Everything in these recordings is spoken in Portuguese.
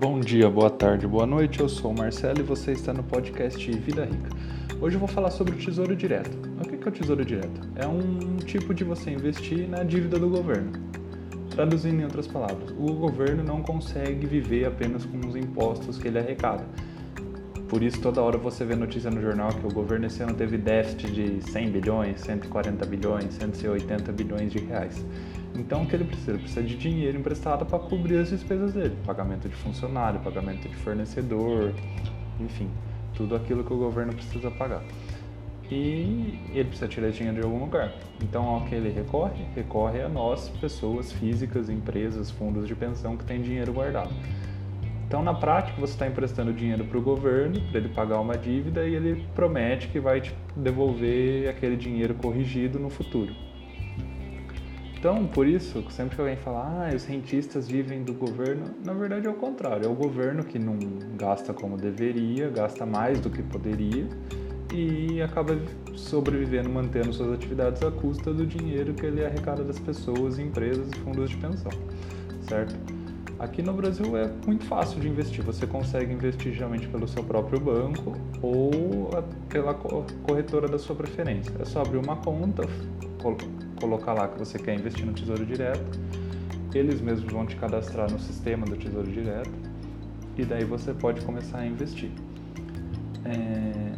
Bom dia, boa tarde, boa noite. Eu sou o Marcelo e você está no podcast Vida Rica. Hoje eu vou falar sobre o Tesouro Direto. O que é o Tesouro Direto? É um tipo de você investir na dívida do governo. Traduzindo em outras palavras, o governo não consegue viver apenas com os impostos que ele arrecada. Por isso, toda hora você vê notícia no jornal que o governo esse ano teve déficit de 100 bilhões, 140 bilhões, 180 bilhões de reais. Então, o que ele precisa? Precisa de dinheiro emprestado para cobrir as despesas dele: pagamento de funcionário, pagamento de fornecedor, enfim, tudo aquilo que o governo precisa pagar. E ele precisa tirar dinheiro de algum lugar. Então, ao que ele recorre? Recorre a nós, pessoas físicas, empresas, fundos de pensão que têm dinheiro guardado. Então, na prática, você está emprestando dinheiro para o governo para ele pagar uma dívida e ele promete que vai te devolver aquele dinheiro corrigido no futuro. Então, por isso, sempre que alguém fala, ah, os rentistas vivem do governo, na verdade é o contrário. É o governo que não gasta como deveria, gasta mais do que poderia e acaba sobrevivendo, mantendo suas atividades à custa do dinheiro que ele arrecada das pessoas, empresas e fundos de pensão, certo? Aqui no Brasil é muito fácil de investir. Você consegue investir geralmente pelo seu próprio banco ou pela corretora da sua preferência. É só abrir uma conta, colocar lá que você quer investir no Tesouro Direto. Eles mesmos vão te cadastrar no sistema do Tesouro Direto e daí você pode começar a investir. É...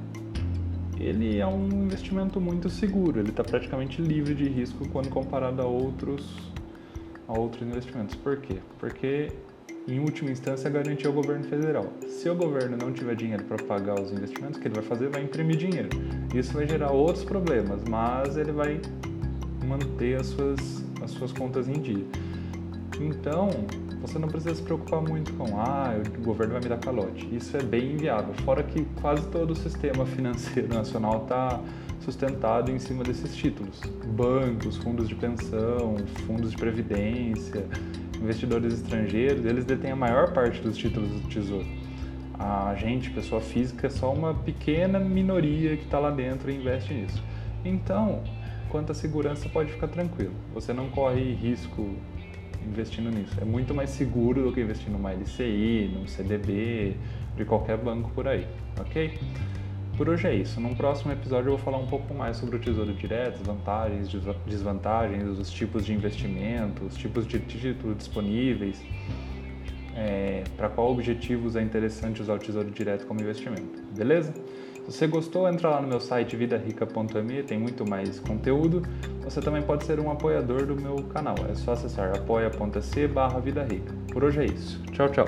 Ele é um investimento muito seguro, ele está praticamente livre de risco quando comparado a outros a outros investimentos. Por quê? Porque, em última instância, garantia o governo federal. Se o governo não tiver dinheiro para pagar os investimentos, o que ele vai fazer? Vai imprimir dinheiro. Isso vai gerar outros problemas, mas ele vai manter as suas, as suas contas em dia. Então, você não precisa se preocupar muito com, ah, o governo vai me dar calote. Isso é bem inviável. Fora que quase todo o sistema financeiro nacional está sustentado em cima desses títulos. Bancos, fundos de pensão, fundos de previdência, investidores estrangeiros, eles detêm a maior parte dos títulos do Tesouro. A gente, pessoa física, é só uma pequena minoria que está lá dentro e investe nisso. Então, quanto à segurança, pode ficar tranquilo. Você não corre risco investindo nisso. É muito mais seguro do que investir numa LCI, num CDB, de qualquer banco por aí, ok? Por hoje é isso. Num próximo episódio eu vou falar um pouco mais sobre o Tesouro Direto, vantagens, desvantagens, os tipos de investimento, os tipos de títulos disponíveis, é, para qual objetivos é interessante usar o Tesouro Direto como investimento. Beleza? Se você gostou, entra lá no meu site vidarica.me, tem muito mais conteúdo. Você também pode ser um apoiador do meu canal. É só acessar apoia.se barra Vida Rica. Por hoje é isso. Tchau, tchau.